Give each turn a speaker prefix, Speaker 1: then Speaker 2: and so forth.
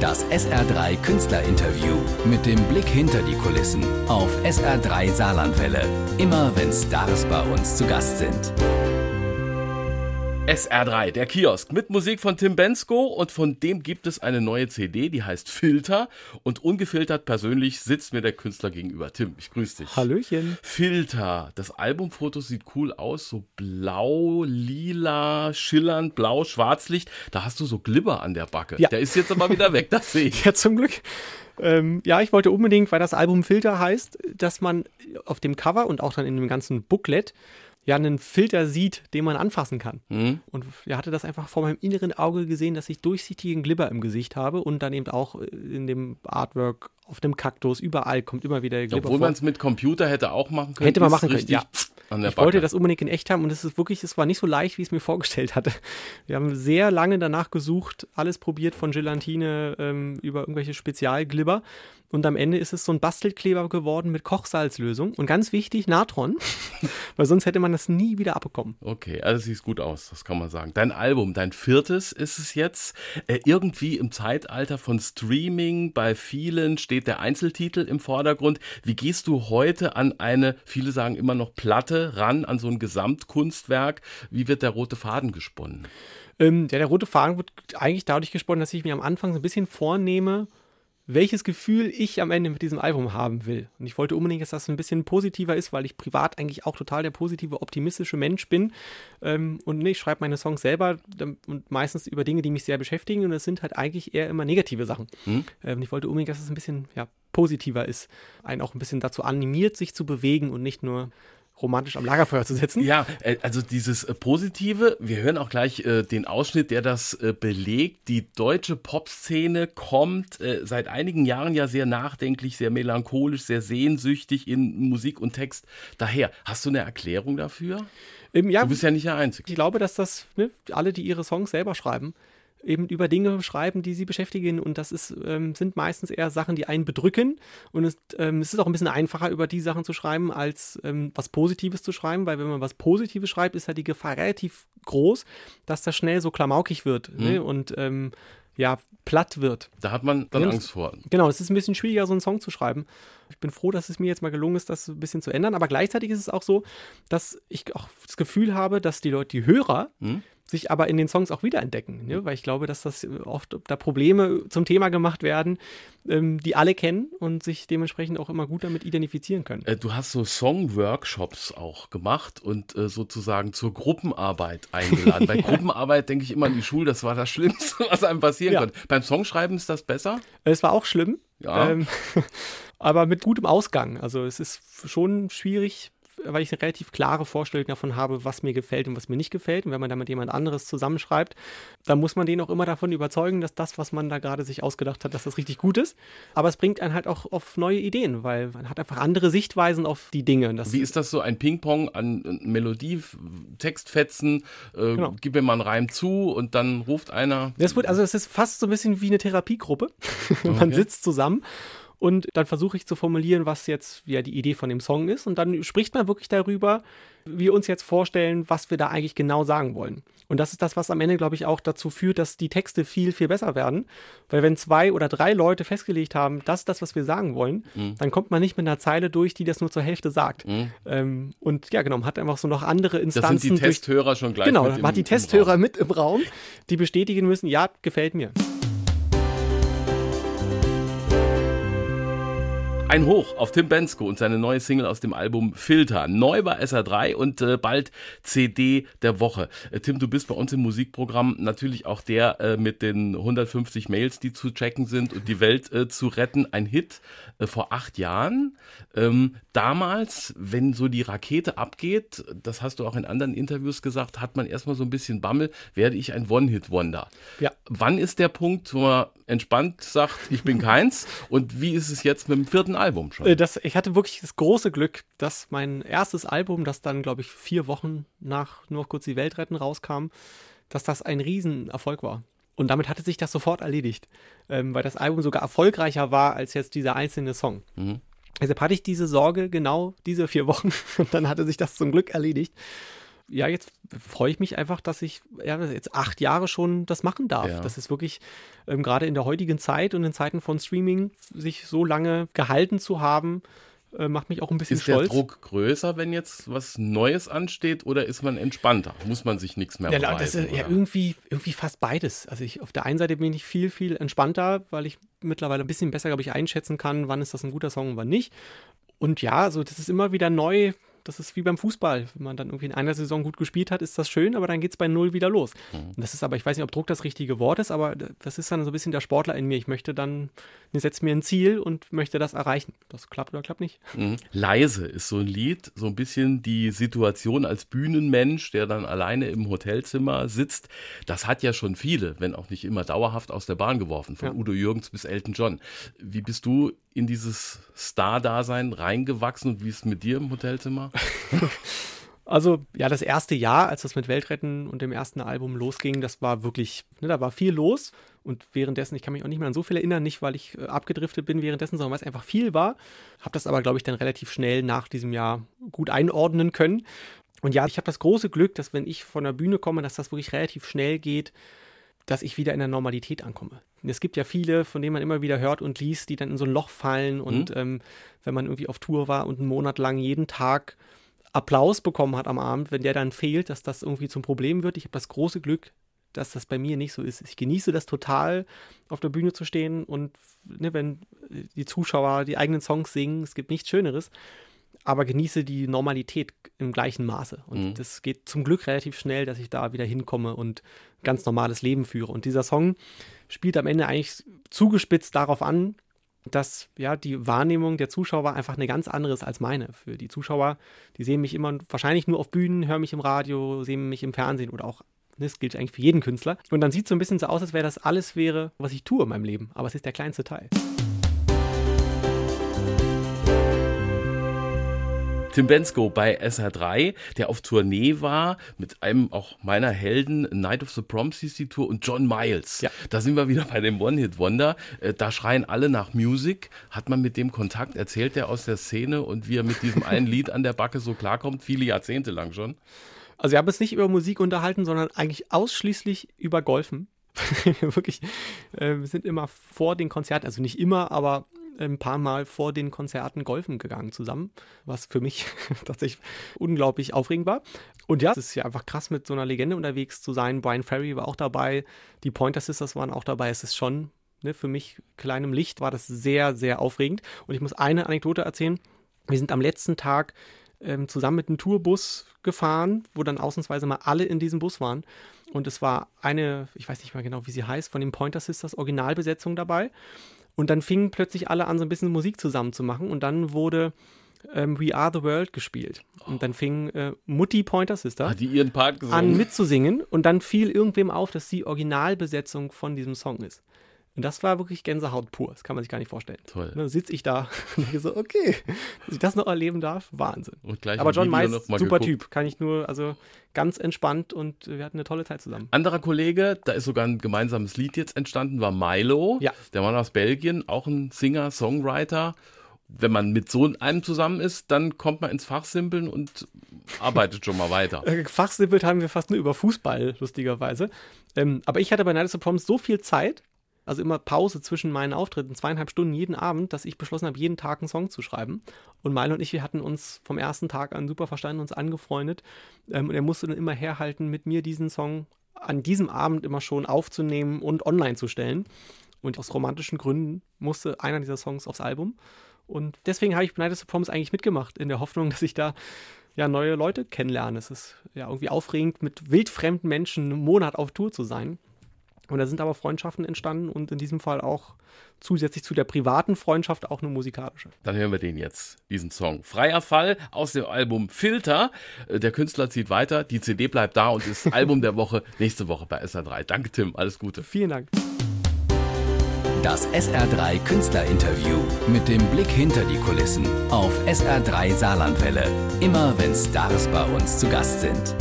Speaker 1: Das SR3 Künstlerinterview mit dem Blick hinter die Kulissen auf SR3 Saarlandwelle. Immer wenn Stars bei uns zu Gast sind.
Speaker 2: SR3, der Kiosk mit Musik von Tim Bensko und von dem gibt es eine neue CD, die heißt Filter und ungefiltert persönlich sitzt mir der Künstler gegenüber. Tim, ich grüße dich.
Speaker 3: Hallöchen.
Speaker 2: Filter, das Albumfoto sieht cool aus, so blau, lila, schillernd, blau, Schwarzlicht. Da hast du so Glibber an der Backe.
Speaker 3: Ja.
Speaker 2: Der ist jetzt aber wieder weg, das sehe ich.
Speaker 3: Ja, zum Glück. Ähm, ja, ich wollte unbedingt, weil das Album Filter heißt, dass man auf dem Cover und auch dann in dem ganzen Booklet ja einen Filter sieht, den man anfassen kann.
Speaker 2: Hm?
Speaker 3: Und er hatte das einfach vor meinem inneren Auge gesehen, dass ich durchsichtigen Glibber im Gesicht habe und dann eben auch in dem Artwork auf dem Kaktus, überall kommt immer wieder Glibber
Speaker 2: Obwohl man es mit Computer hätte auch machen können.
Speaker 3: Hätte man machen können, ja. Ich wollte das unbedingt in echt haben und es ist wirklich, es war nicht so leicht, wie ich es mir vorgestellt hatte. Wir haben sehr lange danach gesucht, alles probiert von Gelatine ähm, über irgendwelche Spezialglibber und am Ende ist es so ein Bastelkleber geworden mit Kochsalzlösung und ganz wichtig Natron, weil sonst hätte man das nie wieder abbekommen.
Speaker 2: Okay, also sieht gut aus, das kann man sagen. Dein Album, dein viertes ist es jetzt. Äh, irgendwie im Zeitalter von Streaming, bei vielen steht der Einzeltitel im Vordergrund. Wie gehst du heute an eine, viele sagen immer noch Platte, ran, an so ein Gesamtkunstwerk? Wie wird der rote Faden gesponnen?
Speaker 3: Ähm, ja, der rote Faden wird eigentlich dadurch gesponnen, dass ich mir am Anfang so ein bisschen vornehme, welches Gefühl ich am Ende mit diesem Album haben will. Und ich wollte unbedingt, dass das ein bisschen positiver ist, weil ich privat eigentlich auch total der positive, optimistische Mensch bin. Ähm, und nee, ich schreibe meine Songs selber und meistens über Dinge, die mich sehr beschäftigen. Und es sind halt eigentlich eher immer negative Sachen.
Speaker 2: Hm?
Speaker 3: Ähm, ich wollte unbedingt, dass es ein bisschen ja, positiver ist. Einen auch ein bisschen dazu animiert, sich zu bewegen und nicht nur romantisch am Lagerfeuer zu sitzen.
Speaker 2: Ja, äh, also dieses äh, Positive, wir hören auch gleich äh, den Ausschnitt, der das äh, belegt. Die deutsche Popszene kommt äh, seit einigen Jahren ja sehr nachdenklich, sehr melancholisch, sehr sehnsüchtig in Musik und Text daher. Hast du eine Erklärung dafür?
Speaker 3: Ähm, ja,
Speaker 2: Du bist ja nicht der Einzige.
Speaker 3: ich glaube, dass das ne, alle, die ihre Songs selber schreiben, eben über Dinge schreiben, die sie beschäftigen. Und das ist, ähm, sind meistens eher Sachen, die einen bedrücken. Und es, ähm, es ist auch ein bisschen einfacher, über die Sachen zu schreiben, als ähm, was Positives zu schreiben, weil wenn man was Positives schreibt, ist halt die Gefahr relativ groß, dass das schnell so klamaukig wird ne? und ähm, ja, platt wird.
Speaker 2: Da hat man dann
Speaker 3: Ja,
Speaker 2: Angst vor.
Speaker 3: Genau, es ist ein bisschen schwieriger, so einen Song zu schreiben. Ich bin froh, dass es mir jetzt mal gelungen ist, das ein bisschen zu ändern. Aber gleichzeitig ist es auch so, dass ich auch das Gefühl habe, dass die Leute, die Hörer,
Speaker 2: Hm?
Speaker 3: Sich aber in den Songs auch wiederentdecken. Ne? Weil ich glaube, dass das oft da Probleme zum Thema gemacht werden, ähm, die alle kennen und sich dementsprechend auch immer gut damit identifizieren können.
Speaker 2: Äh, Du hast so Song-Workshops auch gemacht und äh, sozusagen zur Gruppenarbeit eingeladen. Bei Gruppenarbeit denke ich immer an die Schule, das war das Schlimmste, was einem passieren
Speaker 3: Ja.
Speaker 2: konnte. Beim Songschreiben ist das besser?
Speaker 3: Es war auch schlimm,
Speaker 2: Ja.
Speaker 3: ähm, aber mit gutem Ausgang. Also es ist schon schwierig, weil ich eine relativ klare Vorstellung davon habe, was mir gefällt und was mir nicht gefällt. Und wenn man da mit jemand anderes zusammenschreibt, dann muss man den auch immer davon überzeugen, dass das, was man da gerade sich ausgedacht hat, dass das richtig gut ist. Aber es bringt einen halt auch auf neue Ideen, weil man hat einfach andere Sichtweisen auf die Dinge. Das,
Speaker 2: Wie ist das so ein Ping-Pong an Melodie, Textfetzen? Äh,
Speaker 3: Genau.
Speaker 2: Gib mir mal einen Reim zu und dann ruft einer.
Speaker 3: Das wird, also es ist fast so ein bisschen wie eine Therapiegruppe. Man
Speaker 2: Okay.
Speaker 3: sitzt zusammen und dann versuche ich zu formulieren, was jetzt ja die Idee von dem Song ist. Und dann spricht man wirklich darüber, wie wir uns jetzt vorstellen, was wir da eigentlich genau sagen wollen. Und das ist das, was am Ende, glaube ich, auch dazu führt, dass die Texte viel, viel besser werden. Weil wenn zwei oder drei Leute festgelegt haben, das ist das, was wir sagen wollen, dann kommt man nicht mit einer Zeile durch, die das nur zur Hälfte sagt. Ähm, und ja, genau, man hat einfach so noch andere
Speaker 2: Das
Speaker 3: Instanzen.
Speaker 2: sind die
Speaker 3: durch,
Speaker 2: Testhörer schon gleich.
Speaker 3: Genau, man
Speaker 2: im-
Speaker 3: hat die Testhörer mit im Raum, die bestätigen müssen, ja, gefällt mir.
Speaker 2: Ein Hoch auf Tim Bensko und seine neue Single aus dem Album Filter. Neu bei SR3 und äh, bald CD der Woche. Äh, Tim, du bist bei uns im Musikprogramm natürlich auch der äh, mit den 150 Mails, die zu checken sind und die Welt äh, zu retten. Ein Hit äh, vor acht Jahren. Ähm, damals, wenn so die Rakete abgeht, das hast du auch in anderen Interviews gesagt, hat man erstmal so ein bisschen Bammel, werde ich ein One-Hit-Wonder.
Speaker 3: Ja.
Speaker 2: Wann ist der Punkt, wo man entspannt sagt, ich bin keins? Und wie ist es jetzt mit dem vierten Album schon?
Speaker 3: Äh, Das, ich hatte wirklich das große Glück, dass mein erstes Album, das dann, glaube ich, vier Wochen nach Nur kurz die Welt retten rauskam, dass das ein Riesenerfolg war. Und damit hatte sich das sofort erledigt, ähm, weil das Album sogar erfolgreicher war als jetzt dieser einzelne Song.
Speaker 2: Mhm.
Speaker 3: Deshalb hatte ich diese Sorge genau diese vier Wochen und dann hatte sich das zum Glück erledigt. Ja, jetzt freue ich mich einfach, dass ich ja, jetzt acht Jahre schon das machen darf.
Speaker 2: Ja.
Speaker 3: Das ist wirklich ähm, gerade in der heutigen Zeit und in Zeiten von Streaming, sich so lange gehalten zu haben, äh, macht mich auch ein bisschen
Speaker 2: Ist
Speaker 3: stolz.
Speaker 2: der Druck größer, wenn jetzt was Neues ansteht oder ist man entspannter? Muss man sich nichts mehr
Speaker 3: Ja,
Speaker 2: beweisen?
Speaker 3: das ist ja irgendwie, irgendwie fast beides. Also ich, auf der einen Seite bin ich viel, viel entspannter, weil ich mittlerweile ein bisschen besser, glaube ich, einschätzen kann, wann ist das ein guter Song und wann nicht. Und ja, also das ist immer wieder neu. Das ist wie beim Fußball. Wenn man dann irgendwie in einer Saison gut gespielt hat, ist das schön, aber dann geht es bei Null wieder los.
Speaker 2: Mhm.
Speaker 3: Das ist aber, ich weiß nicht, ob Druck das richtige Wort ist, aber das ist dann so ein bisschen der Sportler in mir. Ich möchte dann, ich setze mir ein Ziel und möchte das erreichen. Das klappt oder klappt nicht.
Speaker 2: Mhm. Leise ist so ein Lied, so ein bisschen die Situation als Bühnenmensch, der dann alleine im Hotelzimmer sitzt. Das hat ja schon viele, wenn auch nicht immer dauerhaft aus der Bahn geworfen, von
Speaker 3: Ja.
Speaker 2: Udo Jürgens bis Elton John. Wie bist du in dieses Star-Dasein reingewachsen und wie ist es mit dir im Hotelzimmer?
Speaker 3: Also, ja, das erste Jahr, als das mit Weltretten und dem ersten Album losging, das war wirklich, ne, da war viel los. Und währenddessen, ich kann mich auch nicht mehr an so viel erinnern, nicht weil ich äh, abgedriftet bin währenddessen, sondern weil es einfach viel war. Habe das aber, glaube ich, dann relativ schnell nach diesem Jahr gut einordnen können. Und ja, ich habe das große Glück, dass wenn ich von der Bühne komme, dass das wirklich relativ schnell geht, dass ich wieder in der Normalität ankomme. Es gibt ja viele, von denen man immer wieder hört und liest, die dann in so ein Loch fallen und ähm, wenn man irgendwie auf Tour war und einen Monat lang jeden Tag Applaus bekommen hat am Abend, wenn der dann fehlt, dass das irgendwie zum Problem wird. Ich habe das große Glück, dass das bei mir nicht so ist. Ich genieße das total, auf der Bühne zu stehen und ne, wenn die Zuschauer die eigenen Songs singen, es gibt nichts Schöneres, aber genieße die Normalität im gleichen Maße. Und
Speaker 2: Mhm.
Speaker 3: das geht zum Glück relativ schnell, dass ich da wieder hinkomme und ganz normales Leben führe. Und dieser Song spielt am Ende eigentlich zugespitzt darauf an, dass ja die Wahrnehmung der Zuschauer einfach eine ganz andere ist als meine. Für die Zuschauer, die sehen mich immer wahrscheinlich nur auf Bühnen, hören mich im Radio, sehen mich im Fernsehen oder auch, ne, das gilt eigentlich für jeden Künstler. Und dann sieht es so ein bisschen so aus, als wäre das alles wäre, was ich tue in meinem Leben. Aber es ist der kleinste Teil.
Speaker 2: Tim Bensko bei SR3, der auf Tournee war, mit einem auch meiner Helden, Night of the Proms hieß die Tour, und John Miles.
Speaker 3: Ja.
Speaker 2: Da sind wir wieder bei dem One-Hit-Wonder. Äh, Da schreien alle nach Music. Hat man mit dem Kontakt? Erzählt er aus der Szene und wie er mit diesem einen Lied an der Backe so klarkommt? Viele Jahrzehnte lang schon.
Speaker 3: Also wir haben uns nicht über Musik unterhalten, sondern eigentlich ausschließlich über Golfen. Wirklich, äh, wir sind immer vor den Konzerten, also nicht immer, aber ein paar Mal vor den Konzerten golfen gegangen zusammen, was für mich tatsächlich unglaublich aufregend war. Und ja, es ist ja einfach krass, mit so einer Legende unterwegs zu sein. Brian Ferry war auch dabei, die Pointer Sisters waren auch dabei. Es ist schon, ne, für mich kleinem Licht war das sehr, sehr aufregend. Und ich muss eine Anekdote erzählen. Wir sind am letzten Tag ähm, zusammen mit einem Tourbus gefahren, wo dann ausnahmsweise mal alle in diesem Bus waren. Und es war eine, ich weiß nicht mal genau, wie sie heißt, von den Pointer Sisters Originalbesetzung dabei. Und dann fingen plötzlich alle an, so ein bisschen Musik zusammen zu machen. Und dann wurde ähm, We Are the World gespielt. Und dann fing äh, Mutti Pointer Sister an mitzusingen. Und dann fiel irgendwem auf, dass die Originalbesetzung von diesem Song ist. Und das war wirklich Gänsehaut pur. Das kann man sich gar nicht vorstellen.
Speaker 2: Toll.
Speaker 3: Dann sitze ich da und denke so, okay, dass ich das noch erleben darf, Wahnsinn.
Speaker 2: Und gleich
Speaker 3: Aber John
Speaker 2: mal
Speaker 3: super
Speaker 2: geguckt.
Speaker 3: Typ, kann ich nur, also ganz entspannt und wir hatten eine tolle Zeit zusammen.
Speaker 2: Anderer Kollege, da ist sogar ein gemeinsames Lied jetzt entstanden, war Milo.
Speaker 3: Ja.
Speaker 2: Der Mann aus Belgien, auch ein Singer, Songwriter. Wenn man mit so einem zusammen ist, dann kommt man ins Fachsimpeln und arbeitet schon mal weiter.
Speaker 3: Äh, Fachsimpelt haben wir fast nur über Fußball, lustigerweise. Ähm, aber ich hatte bei Night of the Proms so viel Zeit, also immer Pause zwischen meinen Auftritten, zweieinhalb Stunden jeden Abend, dass ich beschlossen habe, jeden Tag einen Song zu schreiben. Und Milo und ich, wir hatten uns vom ersten Tag an super verstanden, uns angefreundet. Ähm, und er musste dann immer herhalten, mit mir diesen Song an diesem Abend immer schon aufzunehmen und online zu stellen. Und aus romantischen Gründen musste einer dieser Songs aufs Album. Und deswegen habe ich Night of the Proms eigentlich mitgemacht, in der Hoffnung, dass ich da ja, neue Leute kennenlerne. Es ist ja irgendwie aufregend, mit wildfremden Menschen einen Monat auf Tour zu sein. Und da sind aber Freundschaften entstanden und in diesem Fall auch zusätzlich zu der privaten Freundschaft auch eine musikalische.
Speaker 2: Dann hören wir den jetzt, diesen Song. Freier Fall aus dem Album Filter. Äh, Der Künstler zieht weiter, die CD bleibt da und ist Album der Woche nächste Woche bei SR3. Danke, Tim. Alles Gute.
Speaker 3: Vielen Dank.
Speaker 1: Das SR3 Künstlerinterview mit dem Blick hinter die Kulissen auf SR3 Saarlandwelle. Immer wenn Stars bei uns zu Gast sind.